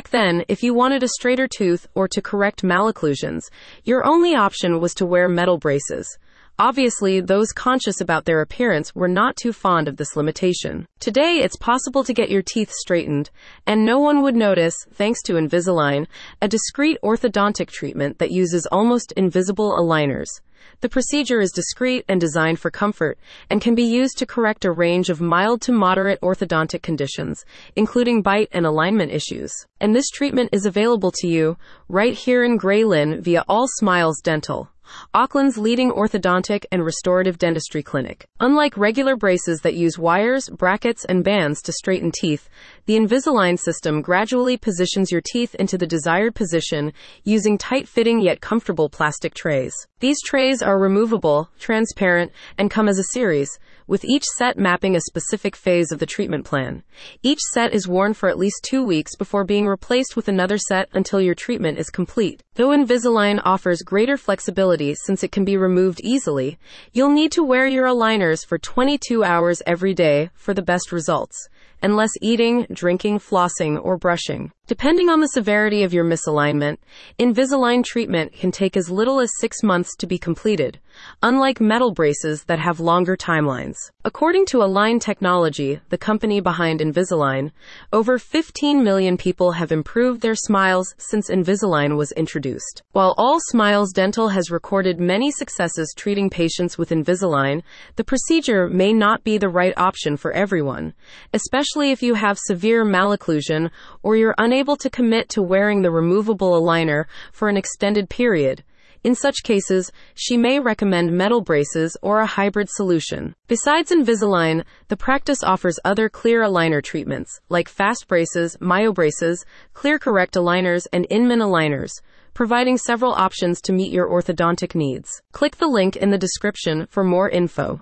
Back then, if you wanted a straighter tooth or to correct malocclusions, your only option was to wear metal braces. Obviously, those conscious about their appearance were not too fond of this limitation. Today, it's possible to get your teeth straightened, and no one would notice, thanks to Invisalign, a discreet orthodontic treatment that uses almost invisible aligners. The procedure is discreet and designed for comfort and can be used to correct a range of mild to moderate orthodontic conditions, including bite and alignment issues. And this treatment is available to you right here in Grey Lynn via All Smiles Dental. Auckland's leading orthodontic and restorative dentistry clinic. Unlike regular braces that use wires, brackets, and bands to straighten teeth, the Invisalign system gradually positions your teeth into the desired position using tight fitting yet comfortable plastic trays. These trays are removable, transparent, and come as a series, with each set mapping a specific phase of the treatment plan. Each set is worn for at least two weeks before being replaced with another set until your treatment is complete. Though Invisalign offers greater flexibility since it can be removed easily, you'll need to wear your aligners for 22 hours every day for the best results and less eating, drinking, flossing, or brushing. Depending on the severity of your misalignment, Invisalign treatment can take as little as six months to be completed, unlike metal braces that have longer timelines. According to Align Technology, the company behind Invisalign, over 15 million people have improved their smiles since Invisalign was introduced. While All Smiles Dental has recorded many successes treating patients with Invisalign, the procedure may not be the right option for everyone, especially if you have severe malocclusion or you're unable unable to commit to wearing the removable aligner for an extended period. In such cases, she may recommend metal braces or a hybrid solution. Besides Invisalign, the practice offers other clear aligner treatments, like fast braces, myobraces, ClearCorrect aligners, and Inman aligners, providing several options to meet your orthodontic needs. Click the link in the description for more info.